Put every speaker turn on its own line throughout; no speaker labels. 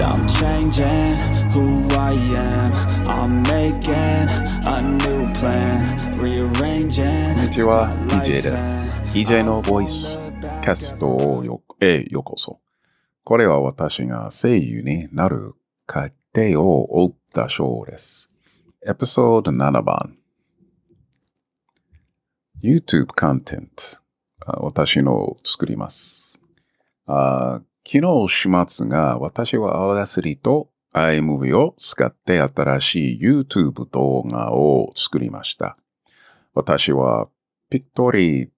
I'm changing who I am. I'm ブ
こんにちは、DJ です。DJ のボイスキャストをよ、え、ようこそ。これは私が声優になる過程を追ったショーです。エピソード7番。YouTube コンテンツ。私の作ります。あ昨日始末が私は Audacity と iMovie を使って新しい YouTube 動画を作りました。私は Pictory.ai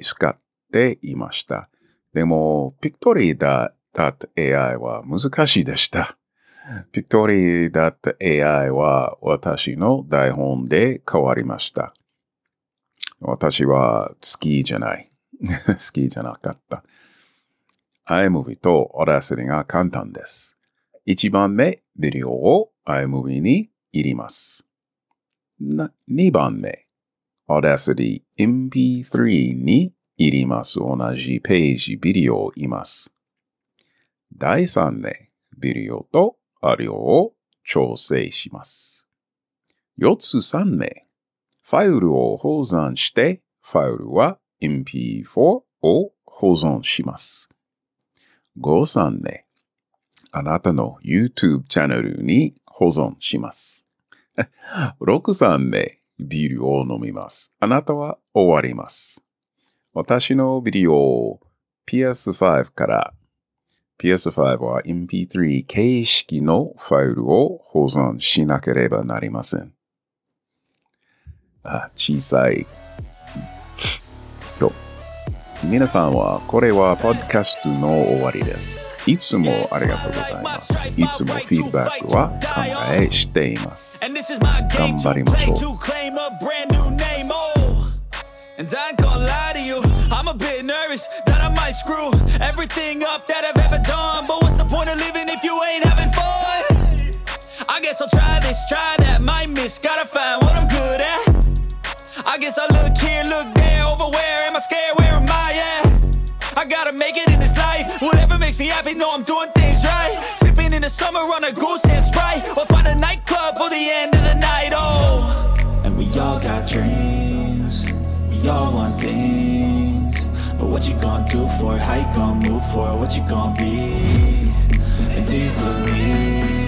使っていました。でも Pictory.ai は難しいでした。Pictory.ai は私の台本で変わりました。私は好きじゃない。好きじゃなかった。iMovie と Audacity が簡単です。1番目、ビデオを iMovie に入れます。2番目、Audacity MP3 に入れます。同じページ、ビデオをいます。第3目、ビデオとアディオを調整します。4つ3目、ファイルを保存して、ファイルは MP4 を保存します。5、3目、あなたの YouTube チャンネルに保存します。6、3目、ビールを飲みます。あなたは終わります。私のビデオを PS5 から PS5 は MP3 形式のファイルを保存しなければなりません。あ小さい。よ。皆さんは、これはポッドキャストの終わりです。いつもありがとうございます。いつもフィードバックは考えしています。
And this is my game to
頑張りましょ
play
う
to claim a brand new name. Oh, and I ain't gonna lie to you, I'm a bit nervous that I might screw everything up that I've ever done. But what's the point of living if you ain't having fun? I guess I'll try this, try that, might miss, gotta find Guess I look here, look there, over where am I scared? Where am I at? I gotta make it in this life. Whatever makes me happy, know I'm doing things right. Sipping in the summer on a goose and sprite, or find a nightclub for the end of the night. Oh, and we all got dreams. We all want things. But what you gonna do for it? How you gonna move for it? What you gonna be? And do you believe